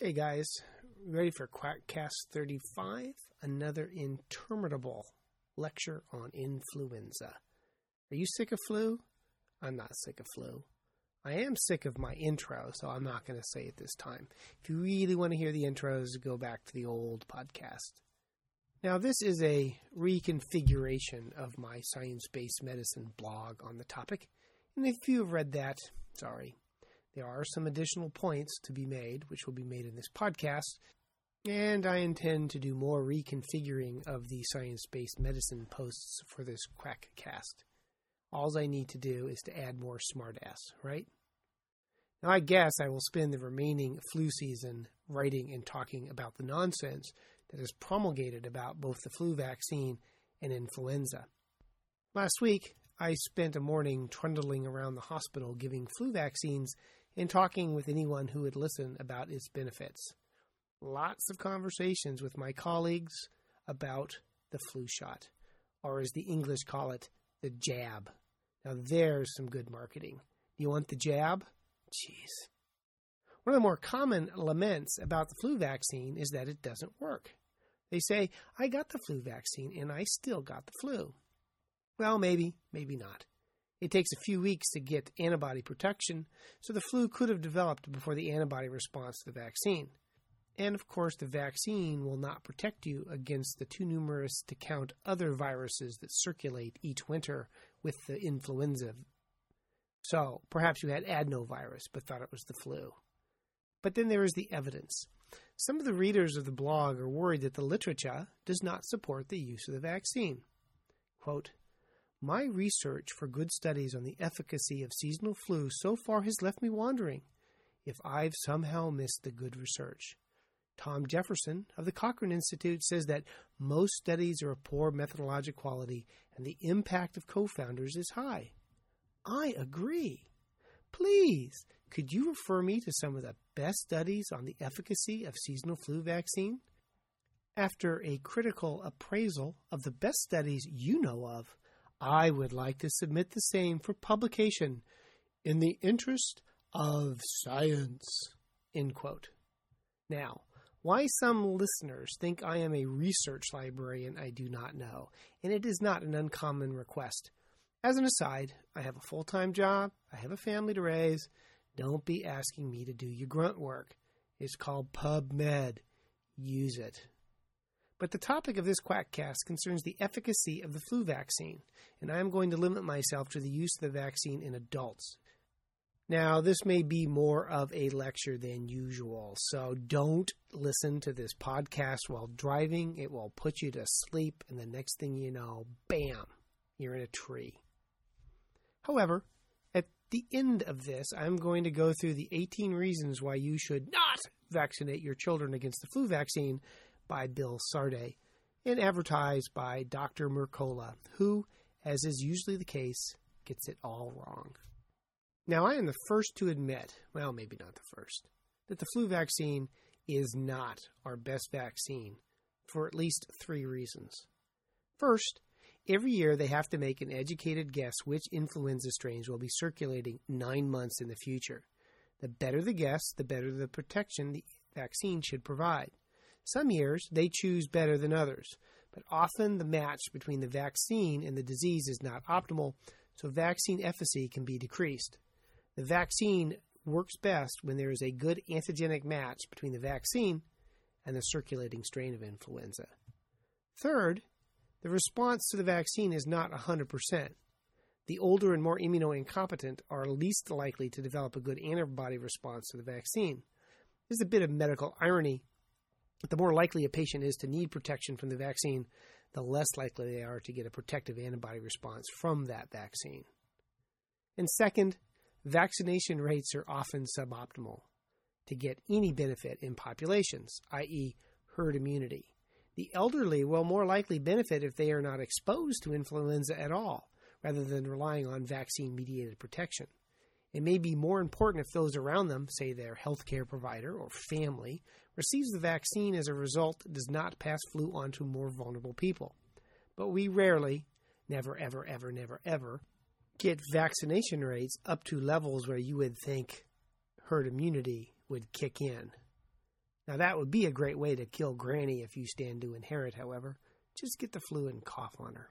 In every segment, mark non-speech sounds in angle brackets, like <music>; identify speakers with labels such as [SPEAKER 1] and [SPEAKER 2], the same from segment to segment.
[SPEAKER 1] Hey guys, ready for Quackcast 35? Another interminable lecture on influenza. Are you sick of flu? I'm not sick of flu. I am sick of my intro, so I'm not going to say it this time. If you really want to hear the intros, go back to the old podcast. Now, this is a reconfiguration of my science based medicine blog on the topic, and if you have read that, sorry. There are some additional points to be made, which will be made in this podcast, and I intend to do more reconfiguring of the science based medicine posts for this Quackcast. All I need to do is to add more smartass, right? Now, I guess I will spend the remaining flu season writing and talking about the nonsense that is promulgated about both the flu vaccine and influenza. Last week, I spent a morning trundling around the hospital giving flu vaccines and talking with anyone who would listen about its benefits. Lots of conversations with my colleagues about the flu shot, or as the English call it, the jab. Now, there's some good marketing. You want the jab? Jeez. One of the more common laments about the flu vaccine is that it doesn't work. They say, I got the flu vaccine and I still got the flu. Well, maybe, maybe not. It takes a few weeks to get antibody protection, so the flu could have developed before the antibody response to the vaccine. And of course, the vaccine will not protect you against the too numerous to count other viruses that circulate each winter with the influenza. So, perhaps you had adenovirus but thought it was the flu. But then there is the evidence. Some of the readers of the blog are worried that the literature does not support the use of the vaccine. Quote, my research for good studies on the efficacy of seasonal flu so far has left me wondering if I've somehow missed the good research. Tom Jefferson of the Cochrane Institute says that most studies are of poor methodologic quality and the impact of confounders is high. I agree. Please, could you refer me to some of the best studies on the efficacy of seasonal flu vaccine? After a critical appraisal of the best studies you know of, I would like to submit the same for publication in the interest of science. End quote. Now, why some listeners think I am a research librarian, I do not know, and it is not an uncommon request. As an aside, I have a full time job, I have a family to raise. Don't be asking me to do your grunt work. It's called PubMed. Use it. But the topic of this Quackcast concerns the efficacy of the flu vaccine, and I am going to limit myself to the use of the vaccine in adults. Now, this may be more of a lecture than usual, so don't listen to this podcast while driving. It will put you to sleep, and the next thing you know, bam, you're in a tree. However, at the end of this, I'm going to go through the 18 reasons why you should not vaccinate your children against the flu vaccine by Bill Sardi and advertised by Dr. Mercola, who, as is usually the case, gets it all wrong. Now, I am the first to admit, well, maybe not the first, that the flu vaccine is not our best vaccine for at least three reasons. First, every year they have to make an educated guess which influenza strains will be circulating nine months in the future. The better the guess, the better the protection the vaccine should provide. Some years they choose better than others, but often the match between the vaccine and the disease is not optimal, so vaccine efficacy can be decreased. The vaccine works best when there is a good antigenic match between the vaccine and the circulating strain of influenza. Third, the response to the vaccine is not 100%. The older and more immunocompetent are least likely to develop a good antibody response to the vaccine. There's a bit of medical irony the more likely a patient is to need protection from the vaccine, the less likely they are to get a protective antibody response from that vaccine. And second, vaccination rates are often suboptimal to get any benefit in populations, i.e., herd immunity. The elderly will more likely benefit if they are not exposed to influenza at all, rather than relying on vaccine mediated protection. It may be more important if those around them, say their healthcare provider or family, receives the vaccine as a result does not pass flu on to more vulnerable people. but we rarely, never, ever, ever, never, ever, get vaccination rates up to levels where you would think herd immunity would kick in. Now, that would be a great way to kill Granny if you stand to inherit, however. Just get the flu and cough on her.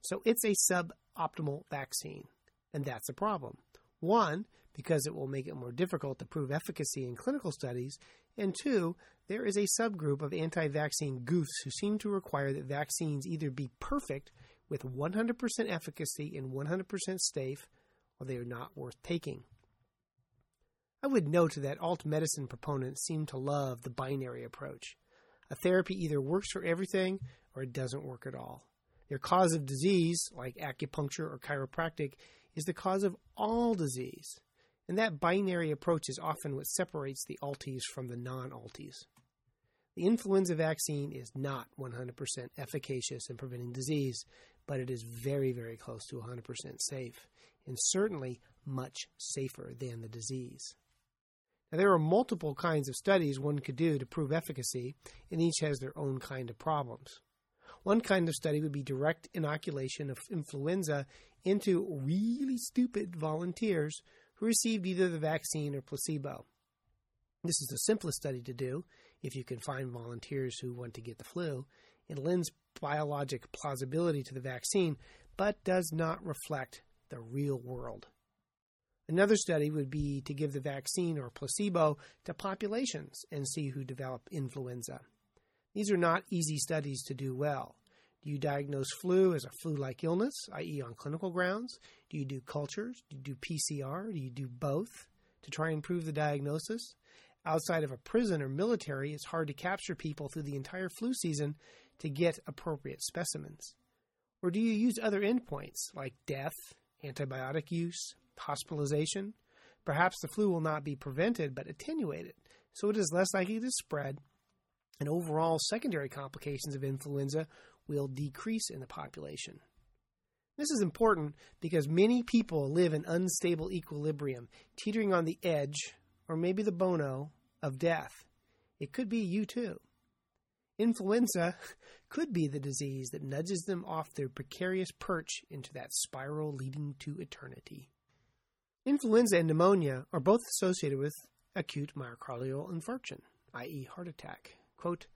[SPEAKER 1] So it's a suboptimal vaccine, and that's a problem. One, because it will make it more difficult to prove efficacy in clinical studies, and two, there is a subgroup of anti vaccine goofs who seem to require that vaccines either be perfect with 100% efficacy and 100% safe, or they are not worth taking. I would note that alt medicine proponents seem to love the binary approach. A therapy either works for everything or it doesn't work at all. Their cause of disease, like acupuncture or chiropractic, is the cause of all disease. And that binary approach is often what separates the alties from the non alties. The influenza vaccine is not 100% efficacious in preventing disease, but it is very, very close to 100% safe, and certainly much safer than the disease. Now, there are multiple kinds of studies one could do to prove efficacy, and each has their own kind of problems. One kind of study would be direct inoculation of influenza into really stupid volunteers who received either the vaccine or placebo. This is the simplest study to do if you can find volunteers who want to get the flu. It lends biologic plausibility to the vaccine, but does not reflect the real world. Another study would be to give the vaccine or placebo to populations and see who develop influenza. These are not easy studies to do well. Do you diagnose flu as a flu like illness, i.e., on clinical grounds? Do you do cultures? Do you do PCR? Do you do both to try and prove the diagnosis? Outside of a prison or military, it's hard to capture people through the entire flu season to get appropriate specimens. Or do you use other endpoints like death, antibiotic use, hospitalization? Perhaps the flu will not be prevented but attenuated, so it is less likely to spread, and overall secondary complications of influenza will decrease in the population. This is important because many people live in unstable equilibrium, teetering on the edge, or maybe the bono, of death. It could be you too. Influenza <laughs> could be the disease that nudges them off their precarious perch into that spiral leading to eternity. Influenza and pneumonia are both associated with acute myocardial infarction, i.e., heart attack. Quote,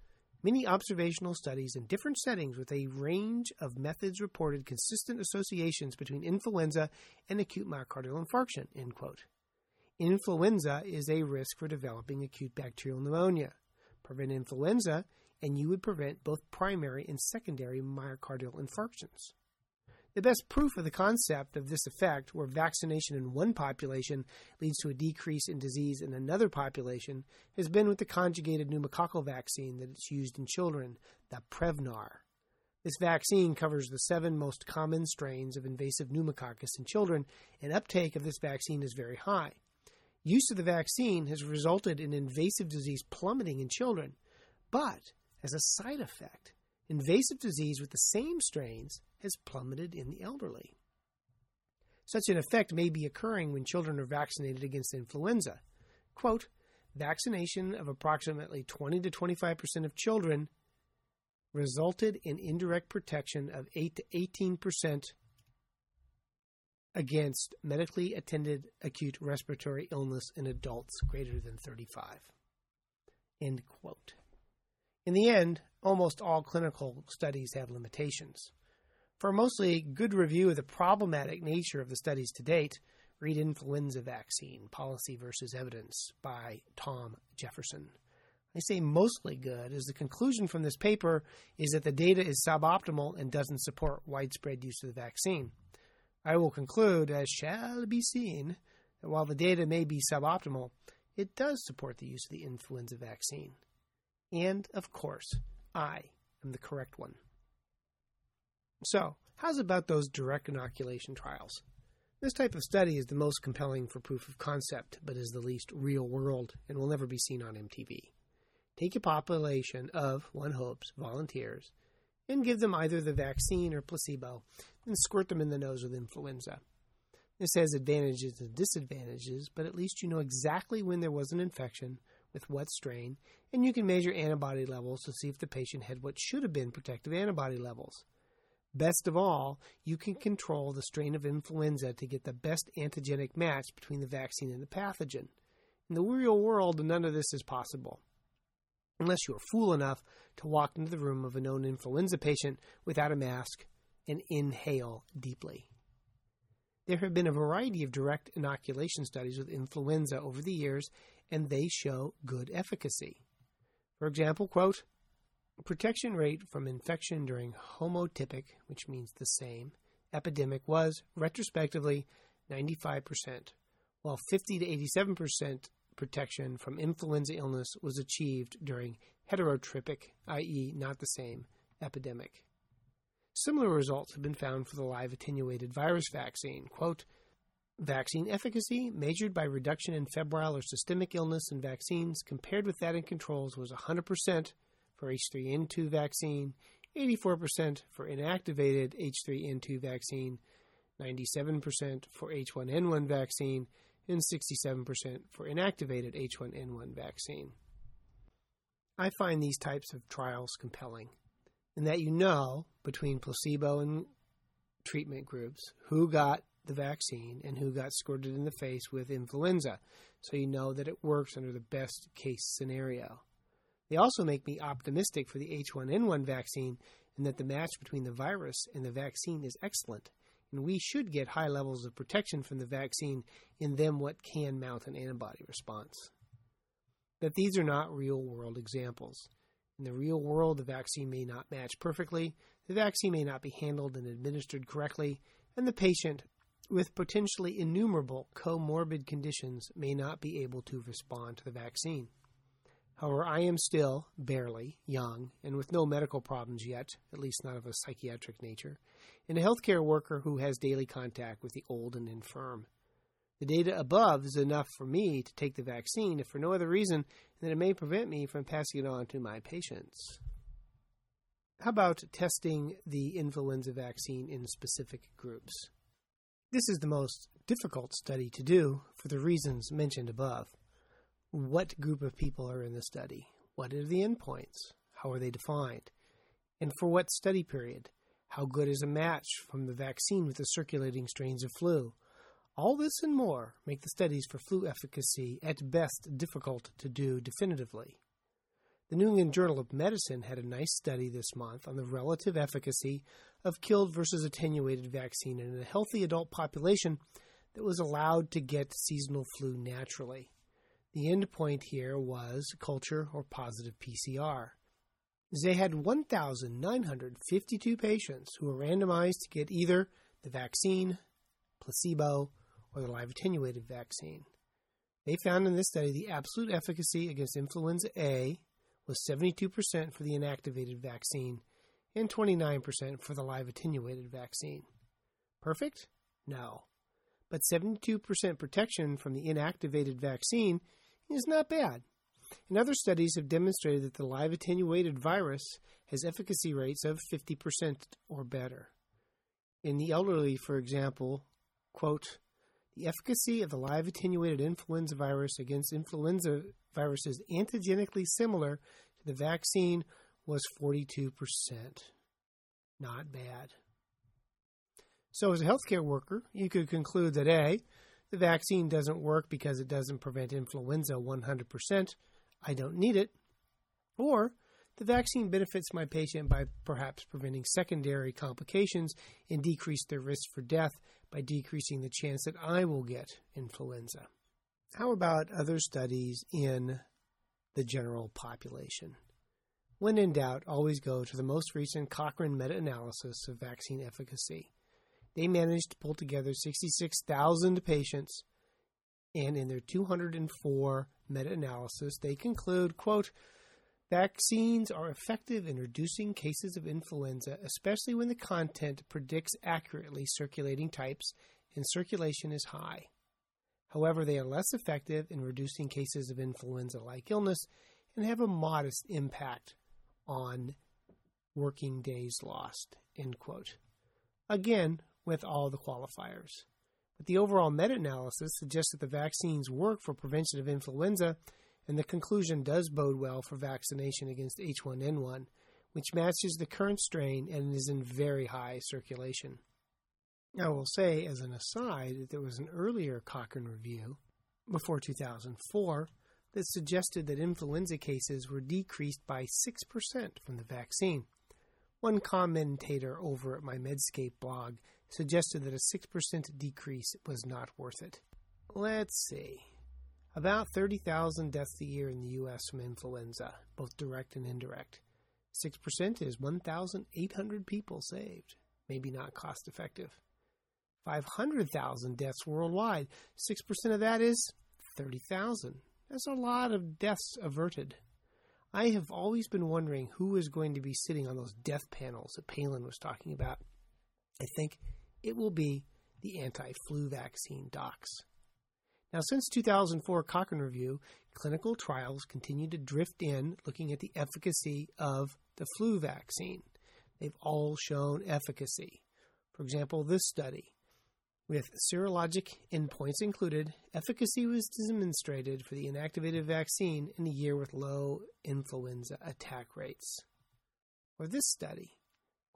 [SPEAKER 1] Many observational studies in different settings with a range of methods reported consistent associations between influenza and acute myocardial infarction. End quote. Influenza is a risk for developing acute bacterial pneumonia. Prevent influenza, and you would prevent both primary and secondary myocardial infarctions. The best proof of the concept of this effect, where vaccination in one population leads to a decrease in disease in another population, has been with the conjugated pneumococcal vaccine that is used in children, the Prevnar. This vaccine covers the seven most common strains of invasive pneumococcus in children, and uptake of this vaccine is very high. Use of the vaccine has resulted in invasive disease plummeting in children, but as a side effect, invasive disease with the same strains has plummeted in the elderly. Such an effect may be occurring when children are vaccinated against influenza. Quote, vaccination of approximately 20 to 25% of children resulted in indirect protection of 8 to 18% against medically attended acute respiratory illness in adults greater than 35. End quote. In the end, almost all clinical studies have limitations. For a mostly good review of the problematic nature of the studies to date, read Influenza Vaccine Policy versus Evidence by Tom Jefferson. I say mostly good, as the conclusion from this paper is that the data is suboptimal and doesn't support widespread use of the vaccine. I will conclude, as shall be seen, that while the data may be suboptimal, it does support the use of the influenza vaccine. And, of course, I am the correct one. So, how's about those direct inoculation trials? This type of study is the most compelling for proof of concept, but is the least real world and will never be seen on MTV. Take a population of, one hopes, volunteers, and give them either the vaccine or placebo, and squirt them in the nose with influenza. This has advantages and disadvantages, but at least you know exactly when there was an infection, with what strain, and you can measure antibody levels to see if the patient had what should have been protective antibody levels. Best of all, you can control the strain of influenza to get the best antigenic match between the vaccine and the pathogen. In the real world, none of this is possible. Unless you are fool enough to walk into the room of a known influenza patient without a mask and inhale deeply. There have been a variety of direct inoculation studies with influenza over the years, and they show good efficacy. For example, quote, protection rate from infection during homotypic, which means the same, epidemic was retrospectively 95%, while 50 to 87% protection from influenza illness was achieved during heterotypic, i.e., not the same, epidemic. Similar results have been found for the live attenuated virus vaccine. Quote, Vaccine efficacy, measured by reduction in febrile or systemic illness in vaccinees, compared with that in controls, was 100% for H3N2 vaccine, 84% for inactivated H3N2 vaccine, 97% for H1N1 vaccine, and 67% for inactivated H1N1 vaccine. I find these types of trials compelling in that you know between placebo and treatment groups who got the vaccine and who got squirted in the face with influenza, so you know that it works under the best case scenario. They also make me optimistic for the H1N1 vaccine in that the match between the virus and the vaccine is excellent, and we should get high levels of protection from the vaccine in them what can mount an antibody response. That these are not real world examples. In the real world, the vaccine may not match perfectly, the vaccine may not be handled and administered correctly, and the patient with potentially innumerable comorbid conditions may not be able to respond to the vaccine. However, I am still barely young and with no medical problems yet, at least not of a psychiatric nature, and a healthcare worker who has daily contact with the old and infirm. The data above is enough for me to take the vaccine if for no other reason than it may prevent me from passing it on to my patients. How about testing the influenza vaccine in specific groups? This is the most difficult study to do for the reasons mentioned above what group of people are in the study, what are the endpoints, how are they defined, and for what study period, how good is a match from the vaccine with the circulating strains of flu. All this and more make the studies for flu efficacy at best difficult to do definitively. The New England Journal of Medicine had a nice study this month on the relative efficacy of killed versus attenuated vaccine in a healthy adult population that was allowed to get seasonal flu naturally. The end point here was culture or positive PCR. They had 1,952 patients who were randomized to get either the vaccine, placebo, or the live attenuated vaccine. They found in this study the absolute efficacy against influenza A was 72% for the inactivated vaccine and 29% for the live attenuated vaccine. Perfect? No. But 72% protection from the inactivated vaccine is not bad. And other studies have demonstrated that the live attenuated virus has efficacy rates of 50% or better. In the elderly, for example, quote, the efficacy of the live attenuated influenza virus against influenza viruses antigenically similar to the vaccine was 42%. Not bad. So, as a healthcare worker, you could conclude that A, the vaccine doesn't work because it doesn't prevent influenza 100%. I don't need it. Or the vaccine benefits my patient by perhaps preventing secondary complications and decrease their risk for death by decreasing the chance that I will get influenza. How about other studies in the general population? When in doubt, always go to the most recent Cochrane meta analysis of vaccine efficacy they managed to pull together 66,000 patients, and in their 204 meta-analysis, they conclude, quote, Vaccines are effective in reducing cases of influenza, especially when the content predicts accurately circulating types and circulation is high. However, they are less effective in reducing cases of influenza like illness and have a modest impact on working days lost. End quote. Again, with all the qualifiers. But the overall meta analysis suggests that the vaccines work for prevention of influenza, and the conclusion does bode well for vaccination against H1N1, which matches the current strain and is in very high circulation. I will say, as an aside, that there was an earlier Cochrane review, before 2004, that suggested that influenza cases were decreased by 6% from the vaccine. One commentator over at my Medscape blog suggested that a 6% decrease was not worth it. Let's see. About 30,000 deaths a year in the U.S. from influenza, both direct and indirect. 6% is 1,800 people saved. Maybe not cost effective. 500,000 deaths worldwide. 6% of that is 30,000. That's a lot of deaths averted. I have always been wondering who is going to be sitting on those death panels that Palin was talking about. I think it will be the anti flu vaccine docs. Now, since 2004 Cochrane Review, clinical trials continue to drift in looking at the efficacy of the flu vaccine. They've all shown efficacy. For example, this study, with serologic endpoints included, efficacy was demonstrated for the inactivated vaccine in a year with low influenza attack rates. Or this study,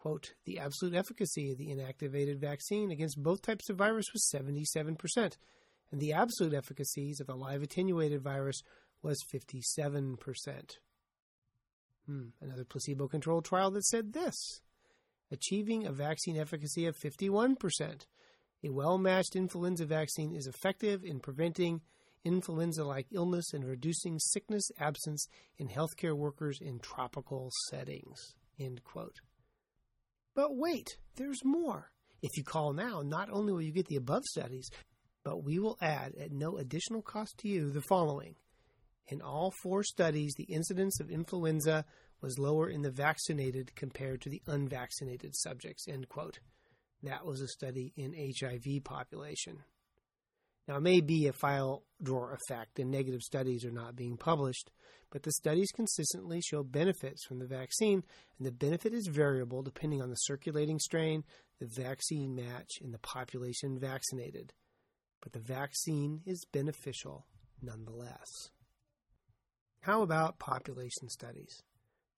[SPEAKER 1] quote, the absolute efficacy of the inactivated vaccine against both types of virus was 77% and the absolute efficacies of the live attenuated virus was 57%. Hmm, another placebo controlled trial that said this achieving a vaccine efficacy of 51%. A well matched influenza vaccine is effective in preventing influenza like illness and reducing sickness absence in healthcare workers in tropical settings. End quote. But wait, there's more. If you call now, not only will you get the above studies, but we will add at no additional cost to you the following. In all four studies, the incidence of influenza was lower in the vaccinated compared to the unvaccinated subjects. End quote. That was a study in HIV population. Now, it may be a file drawer effect and negative studies are not being published, but the studies consistently show benefits from the vaccine, and the benefit is variable depending on the circulating strain, the vaccine match, and the population vaccinated but the vaccine is beneficial nonetheless. How about population studies?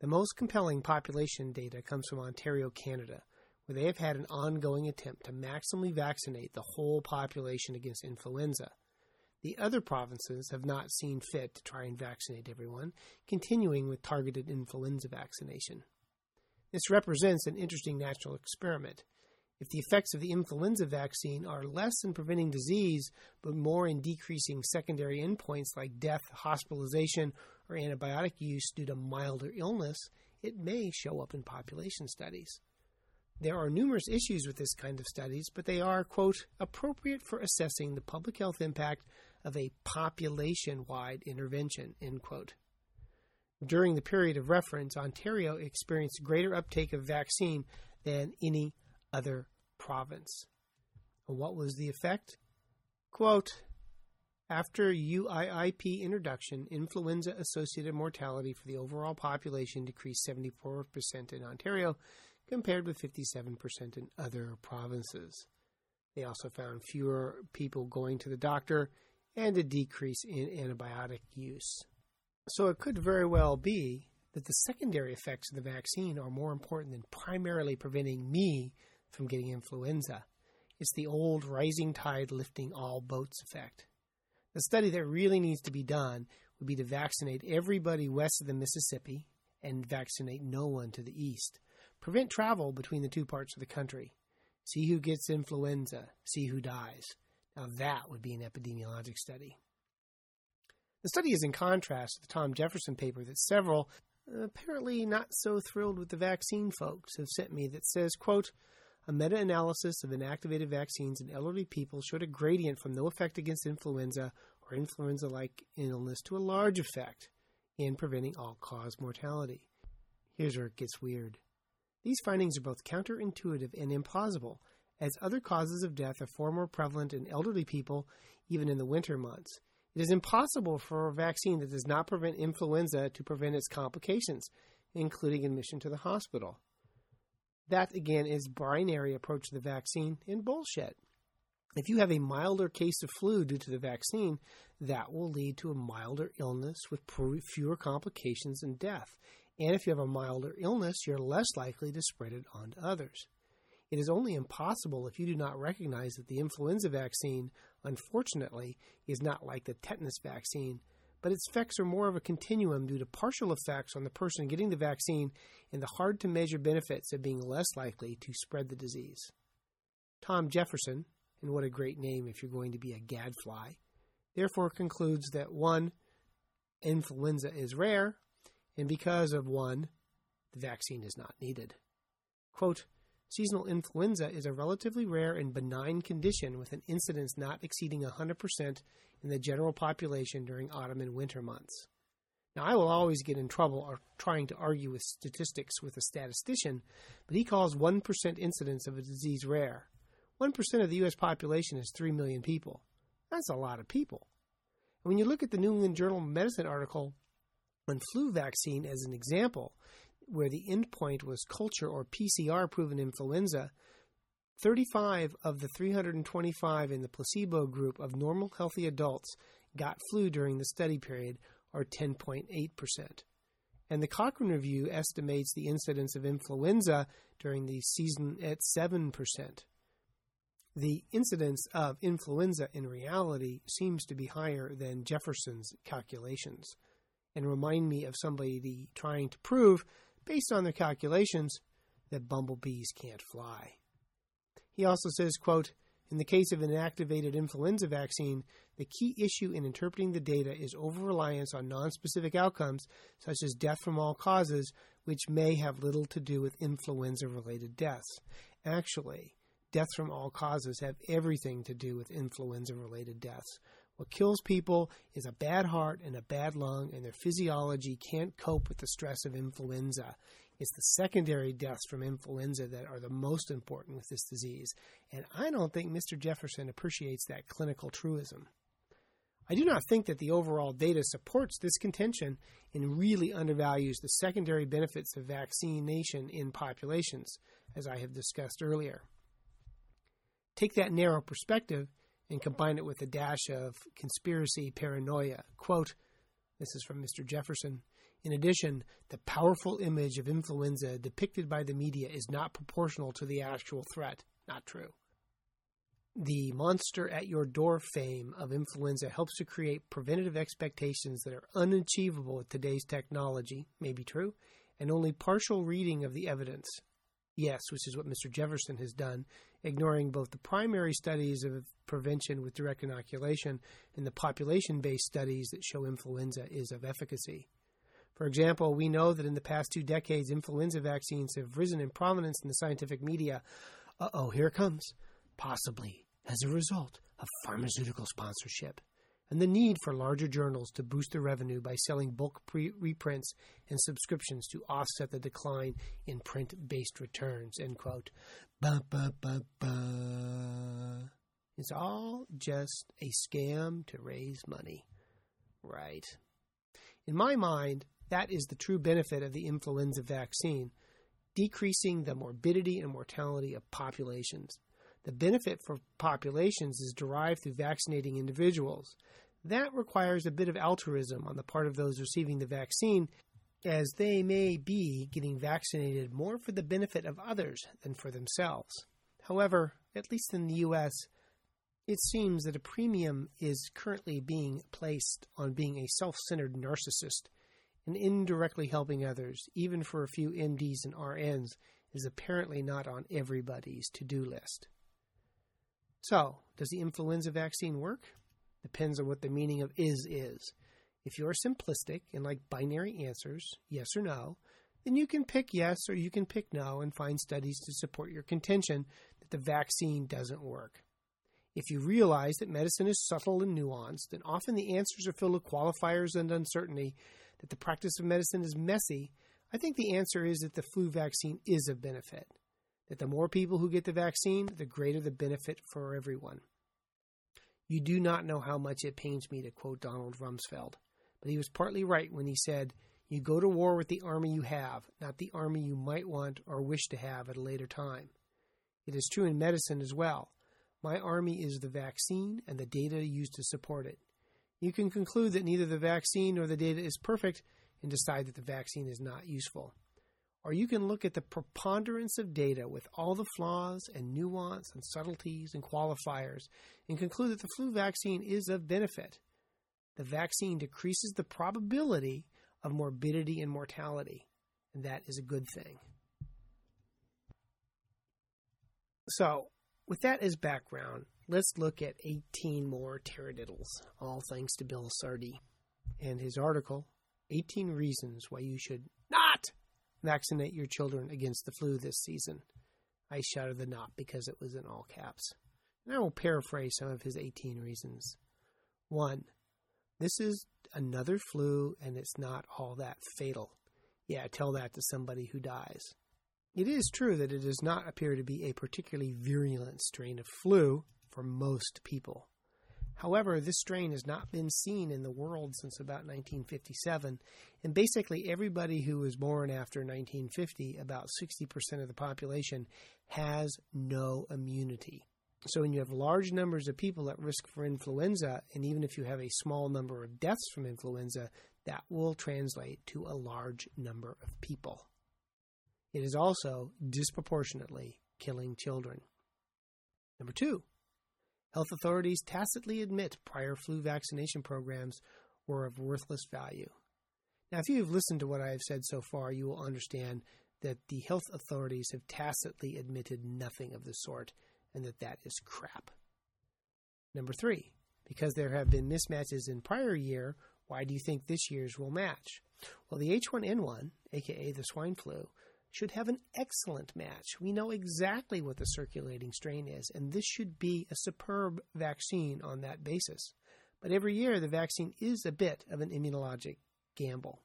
[SPEAKER 1] The most compelling population data comes from Ontario, Canada, where they have had an ongoing attempt to maximally vaccinate the whole population against influenza. The other provinces have not seen fit to try and vaccinate everyone, continuing with targeted influenza vaccination. This represents an interesting natural experiment if the effects of the influenza vaccine are less in preventing disease, but more in decreasing secondary endpoints like death, hospitalization, or antibiotic use due to milder illness, it may show up in population studies. There are numerous issues with this kind of studies, but they are, quote, appropriate for assessing the public health impact of a population wide intervention, end quote. During the period of reference, Ontario experienced greater uptake of vaccine than any other province. What was the effect? Quote, after UIIP introduction, influenza associated mortality for the overall population decreased 74% in Ontario compared with 57% in other provinces. They also found fewer people going to the doctor and a decrease in antibiotic use. So it could very well be that the secondary effects of the vaccine are more important than primarily preventing me from getting influenza. It's the old rising tide lifting all boats effect. The study that really needs to be done would be to vaccinate everybody west of the Mississippi and vaccinate no one to the east. Prevent travel between the two parts of the country. See who gets influenza, see who dies. Now that would be an epidemiologic study. The study is in contrast to the Tom Jefferson paper that several, apparently not so thrilled with the vaccine folks, have sent me that says, quote, a meta analysis of inactivated vaccines in elderly people showed a gradient from no effect against influenza or influenza like illness to a large effect in preventing all cause mortality. Here's where it gets weird. These findings are both counterintuitive and implausible, as other causes of death are far more prevalent in elderly people, even in the winter months. It is impossible for a vaccine that does not prevent influenza to prevent its complications, including admission to the hospital. That again is binary approach to the vaccine and bullshit. If you have a milder case of flu due to the vaccine, that will lead to a milder illness with fewer complications and death. And if you have a milder illness, you're less likely to spread it on to others. It is only impossible if you do not recognize that the influenza vaccine, unfortunately, is not like the tetanus vaccine, but its effects are more of a continuum due to partial effects on the person getting the vaccine and the hard to measure benefits of being less likely to spread the disease. Tom Jefferson, and what a great name if you're going to be a gadfly, therefore concludes that 1. Influenza is rare, and because of 1. The vaccine is not needed. Quote, Seasonal influenza is a relatively rare and benign condition with an incidence not exceeding 100% in the general population during autumn and winter months. Now, I will always get in trouble trying to argue with statistics with a statistician, but he calls 1% incidence of a disease rare. 1% of the U.S. population is 3 million people. That's a lot of people. And when you look at the New England Journal of Medicine article on flu vaccine as an example, where the endpoint was culture or PCR proven influenza, 35 of the 325 in the placebo group of normal healthy adults got flu during the study period, or 10.8%. And the Cochrane Review estimates the incidence of influenza during the season at 7% the incidence of influenza in reality seems to be higher than Jefferson's calculations and remind me of somebody trying to prove, based on their calculations, that bumblebees can't fly. He also says, quote, in the case of inactivated influenza vaccine, the key issue in interpreting the data is over reliance on nonspecific outcomes, such as death from all causes, which may have little to do with influenza related deaths. Actually, deaths from all causes have everything to do with influenza related deaths. What kills people is a bad heart and a bad lung, and their physiology can't cope with the stress of influenza. It's the secondary deaths from influenza that are the most important with this disease, and I don't think Mr. Jefferson appreciates that clinical truism. I do not think that the overall data supports this contention and really undervalues the secondary benefits of vaccination in populations, as I have discussed earlier. Take that narrow perspective and combine it with a dash of conspiracy paranoia. Quote, this is from Mr. Jefferson. In addition, the powerful image of influenza depicted by the media is not proportional to the actual threat. Not true. The monster at your door fame of influenza helps to create preventative expectations that are unachievable with today's technology, may be true, and only partial reading of the evidence. Yes, which is what Mr. Jefferson has done, ignoring both the primary studies of prevention with direct inoculation and the population based studies that show influenza is of efficacy. For example, we know that in the past two decades, influenza vaccines have risen in prominence in the scientific media. Uh oh, here it comes. Possibly as a result of pharmaceutical sponsorship and the need for larger journals to boost their revenue by selling bulk pre- reprints and subscriptions to offset the decline in print based returns. End quote. Ba, ba, ba. It's all just a scam to raise money. Right. In my mind, that is the true benefit of the influenza vaccine decreasing the morbidity and mortality of populations. The benefit for populations is derived through vaccinating individuals. That requires a bit of altruism on the part of those receiving the vaccine, as they may be getting vaccinated more for the benefit of others than for themselves. However, at least in the U.S., it seems that a premium is currently being placed on being a self centered narcissist and indirectly helping others, even for a few MDs and RNs, is apparently not on everybody's to do list. So, does the influenza vaccine work? Depends on what the meaning of is is. If you're simplistic and like binary answers, yes or no, then you can pick yes or you can pick no and find studies to support your contention that the vaccine doesn't work. If you realize that medicine is subtle and nuanced, and often the answers are filled with qualifiers and uncertainty, that the practice of medicine is messy, I think the answer is that the flu vaccine is a benefit that the more people who get the vaccine, the greater the benefit for everyone. You do not know how much it pains me to quote Donald Rumsfeld, but he was partly right when he said, You go to war with the army you have, not the army you might want or wish to have at a later time. It is true in medicine as well. My army is the vaccine and the data used to support it. You can conclude that neither the vaccine nor the data is perfect, and decide that the vaccine is not useful. Or you can look at the preponderance of data with all the flaws and nuance and subtleties and qualifiers and conclude that the flu vaccine is of benefit. The vaccine decreases the probability of morbidity and mortality, and that is a good thing. So, with that as background, let's look at 18 more taradiddles, all thanks to Bill Sardi and his article, 18 Reasons Why You Should Not Vaccinate Your Children Against the Flu This Season. I shouted the not because it was in all caps. And I will paraphrase some of his 18 reasons. 1. This is another flu and it's not all that fatal. Yeah, tell that to somebody who dies. It is true that it does not appear to be a particularly virulent strain of flu for most people. However, this strain has not been seen in the world since about 1957, and basically everybody who was born after 1950, about 60% of the population, has no immunity. So when you have large numbers of people at risk for influenza, and even if you have a small number of deaths from influenza, that will translate to a large number of people. It is also disproportionately killing children. Number two, health authorities tacitly admit prior flu vaccination programs were of worthless value. Now, if you have listened to what I have said so far, you will understand that the health authorities have tacitly admitted nothing of the sort and that that is crap. Number three, because there have been mismatches in prior year, why do you think this year's will match? Well, the H1N1, aka the swine flu, should have an excellent match. We know exactly what the circulating strain is, and this should be a superb vaccine on that basis. But every year, the vaccine is a bit of an immunologic gamble.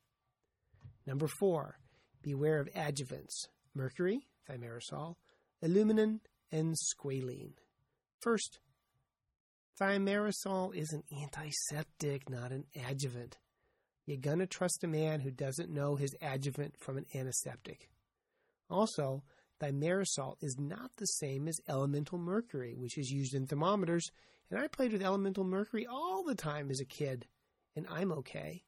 [SPEAKER 1] Number four, beware of adjuvants mercury, thimerosal, aluminum, and squalene. First, thimerosal is an antiseptic, not an adjuvant. You're going to trust a man who doesn't know his adjuvant from an antiseptic. Also, thimerosal is not the same as elemental mercury, which is used in thermometers, and I played with elemental mercury all the time as a kid, and I'm okay.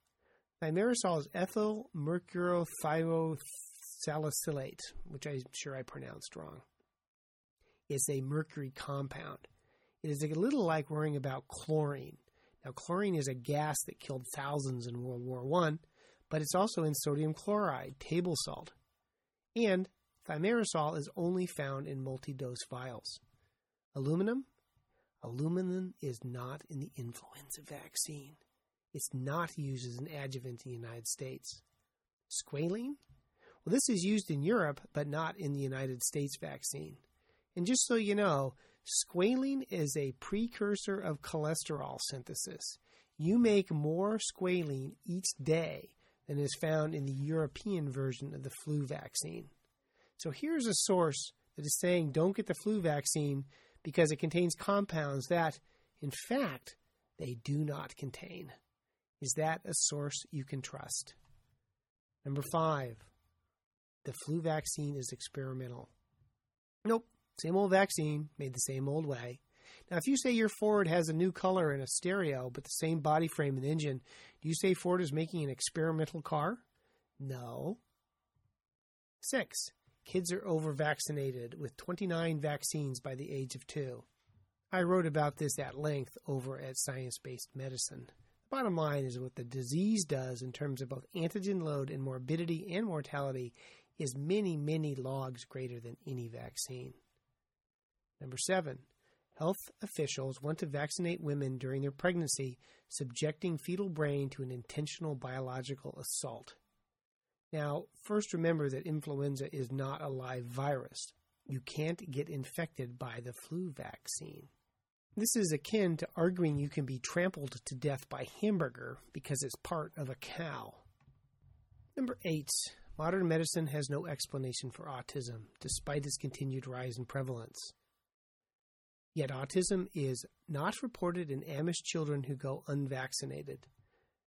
[SPEAKER 1] Thimerosal is ethyl mercurothiazolate, which I'm sure I pronounced wrong It's a mercury compound. It is a little like worrying about chlorine. Now, chlorine is a gas that killed thousands in World War I, but it's also in sodium chloride, table salt. And thimerosal is only found in multi dose vials. Aluminum? Aluminum is not in the influenza vaccine. It's not used as an adjuvant in the United States. Squalene? Well, this is used in Europe, but not in the United States vaccine. And just so you know, squalene is a precursor of cholesterol synthesis. You make more squalene each day than is found in the European version of the flu vaccine. So here's a source that is saying don't get the flu vaccine because it contains compounds that, in fact, they do not contain. Is that a source you can trust? Number five, the flu vaccine is experimental. Nope, same old vaccine, made the same old way. Now, if you say your Ford has a new color and a stereo, but the same body frame and engine, do you say Ford is making an experimental car? No. Six, kids are over vaccinated with 29 vaccines by the age of two. I wrote about this at length over at Science Based Medicine. The bottom line is what the disease does in terms of both antigen load and morbidity and mortality is many, many logs greater than any vaccine. Number seven, health officials want to vaccinate women during their pregnancy, subjecting fetal brain to an intentional biological assault. Now, first remember that influenza is not a live virus. You can't get infected by the flu vaccine. This is akin to arguing you can be trampled to death by hamburger because it's part of a cow. Number eight, modern medicine has no explanation for autism, despite its continued rise in prevalence. Yet autism is not reported in Amish children who go unvaccinated.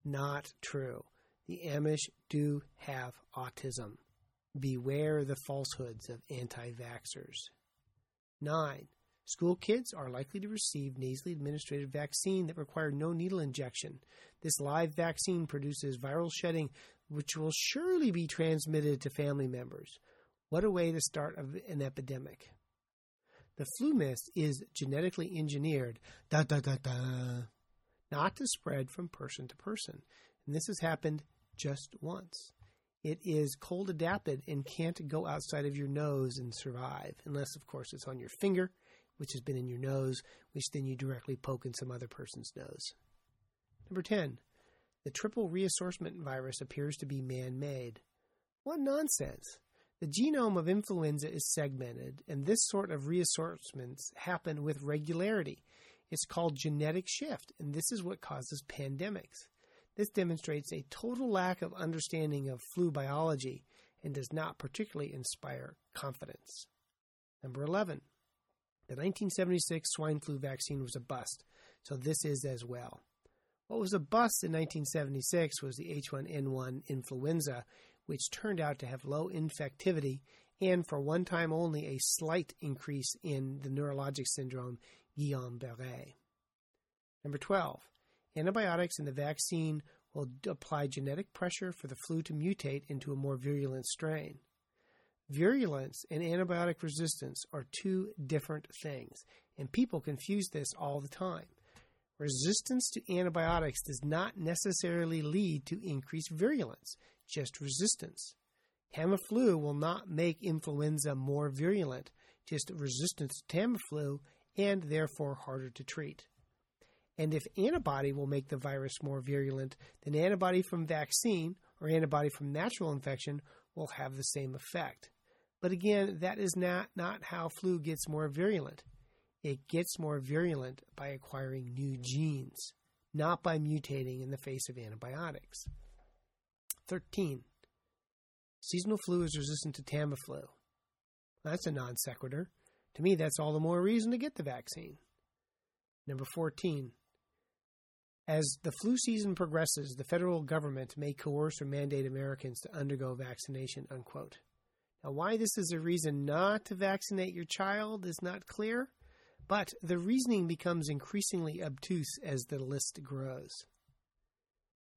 [SPEAKER 1] Not true. The Amish do have autism. Beware the falsehoods of anti vaxxers. 9. School kids are likely to receive nasally administered vaccine that require no needle injection. This live vaccine produces viral shedding which will surely be transmitted to family members. What a way to start an epidemic. The FluMist is genetically engineered da, da, da, da, not to spread from person to person. And this has happened just once. It is cold adapted and can't go outside of your nose and survive, unless, of course, it's on your finger which has been in your nose, which then you directly poke in some other person's nose. Number 10. The triple reassortment virus appears to be man made. What nonsense! The genome of influenza is segmented, and this sort of reassortments happen with regularity. It's called genetic shift, and this is what causes pandemics. This demonstrates a total lack of understanding of flu biology and does not particularly inspire confidence. Number 11. The 1976 swine flu vaccine was a bust, so this is as well. What was a bust in 1976 was the H1N1 influenza, which turned out to have low infectivity and, for one time only, a slight increase in the neurologic syndrome Guillain Barre. Number 12. Antibiotics in the vaccine will apply genetic pressure for the flu to mutate into a more virulent strain. Virulence and antibiotic resistance are two different things, and people confuse this all the time. Resistance to antibiotics does not necessarily lead to increased virulence, just resistance. Tamiflu will not make influenza more virulent, just resistance to Tamiflu and therefore harder to treat. And if antibody will make the virus more virulent, then antibody from vaccine or antibody from natural infection will have the same effect. But again, that is not, not how flu gets more virulent. It gets more virulent by acquiring new genes, not by mutating in the face of antibiotics. 13. Seasonal flu is resistant to Tamiflu. That's a non sequitur. To me, that's all the more reason to get the vaccine. Number 14. As the flu season progresses, the federal government may coerce or mandate Americans to undergo vaccination, unquote. Now, why this is a reason not to vaccinate your child is not clear, but the reasoning becomes increasingly obtuse as the list grows.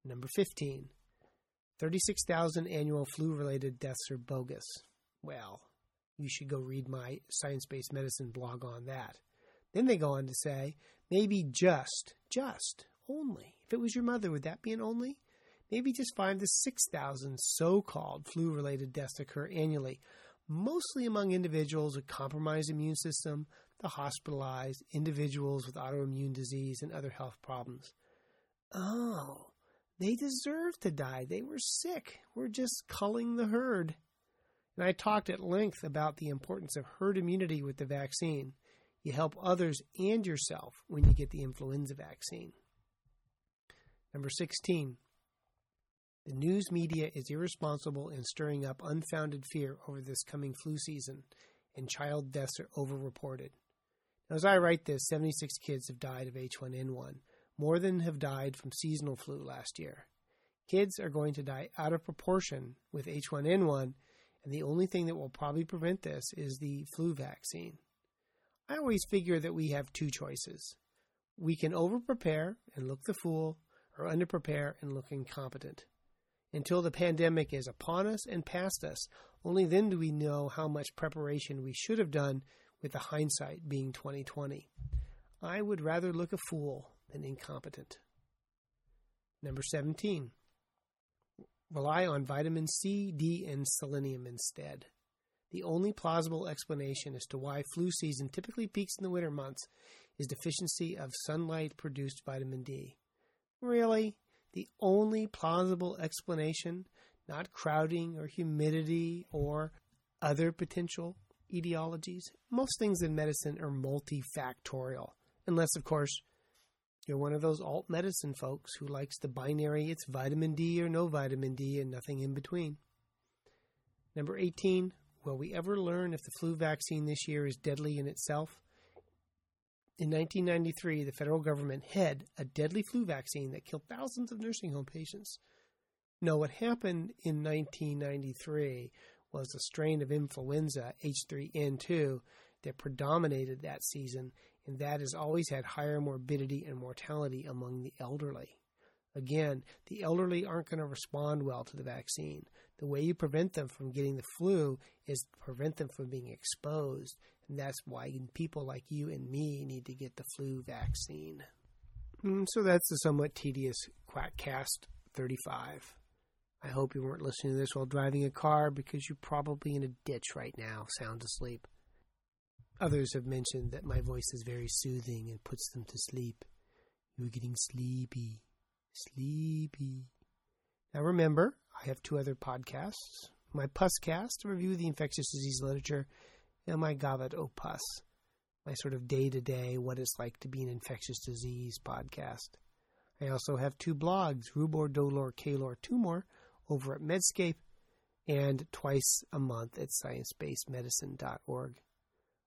[SPEAKER 1] Number 15. 36,000 annual flu related deaths are bogus. Well, you should go read my science based medicine blog on that. Then they go on to say, maybe just, just, only. If it was your mother, would that be an only? maybe just 5 to 6,000 so called flu related deaths occur annually, mostly among individuals with compromised immune system, the hospitalized, individuals with autoimmune disease, and other health problems. Oh, they deserve to die. They were sick. We're just culling the herd. And I talked at length about the importance of herd immunity with the vaccine. You help others and yourself when you get the influenza vaccine. Number 16. The news media is irresponsible in stirring up unfounded fear over this coming flu season, and child deaths are overreported. Now, as I write this, 76 kids have died of H1N1, more than have died from seasonal flu last year. Kids are going to die out of proportion with H1N1, and the only thing that will probably prevent this is the flu vaccine. I always figure that we have two choices. We can overprepare and look the fool, or underprepare and look incompetent until the pandemic is upon us and past us. Only then do we know how much preparation we should have done with the hindsight being 2020. I would rather look a fool than incompetent. Number 17. Rely on vitamin C, D, and selenium instead. The only plausible explanation as to why flu season typically peaks in the winter months is deficiency of sunlight produced vitamin D. Really? the only plausible explanation, not crowding or humidity or other potential etiologies. Most things in medicine are multifactorial, unless, of course, you're one of those alt medicine folks who likes the binary it's vitamin D or no vitamin D and nothing in between. Number 18, will we ever learn if the flu vaccine this year is deadly in itself? In 1993, the federal government had a deadly flu vaccine that killed thousands of nursing home patients. No, what happened in 1993 was a strain of influenza, H3N2, that predominated that season, and that has always had higher morbidity and mortality among the elderly. Again, the elderly aren't going to respond well to the vaccine. The way you prevent them from getting the flu is prevent them from being exposed. And that's why people like you and me need to get the flu vaccine. Mm, so that's the somewhat tedious Quackcast 35. I hope you weren't listening to this while driving a car because you're probably in a ditch right now, sound asleep. Others have mentioned that my voice is very soothing and puts them to sleep. You're getting sleepy. Sleepy. Now remember, I have two other podcasts. My Puscast, a review of the infectious disease literature, and my Gavat Opus, my sort of day to day what it's like to be an infectious disease podcast. I also have two blogs, Rubor, Dolor, Calor, Tumor, over at Medscape, and twice a month at sciencebasedmedicine.org.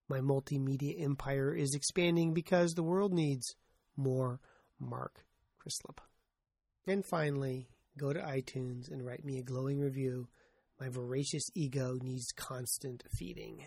[SPEAKER 1] My multimedia empire is expanding because the world needs more Mark Crislip. And finally, go to iTunes and write me a glowing review. My voracious ego needs constant feeding.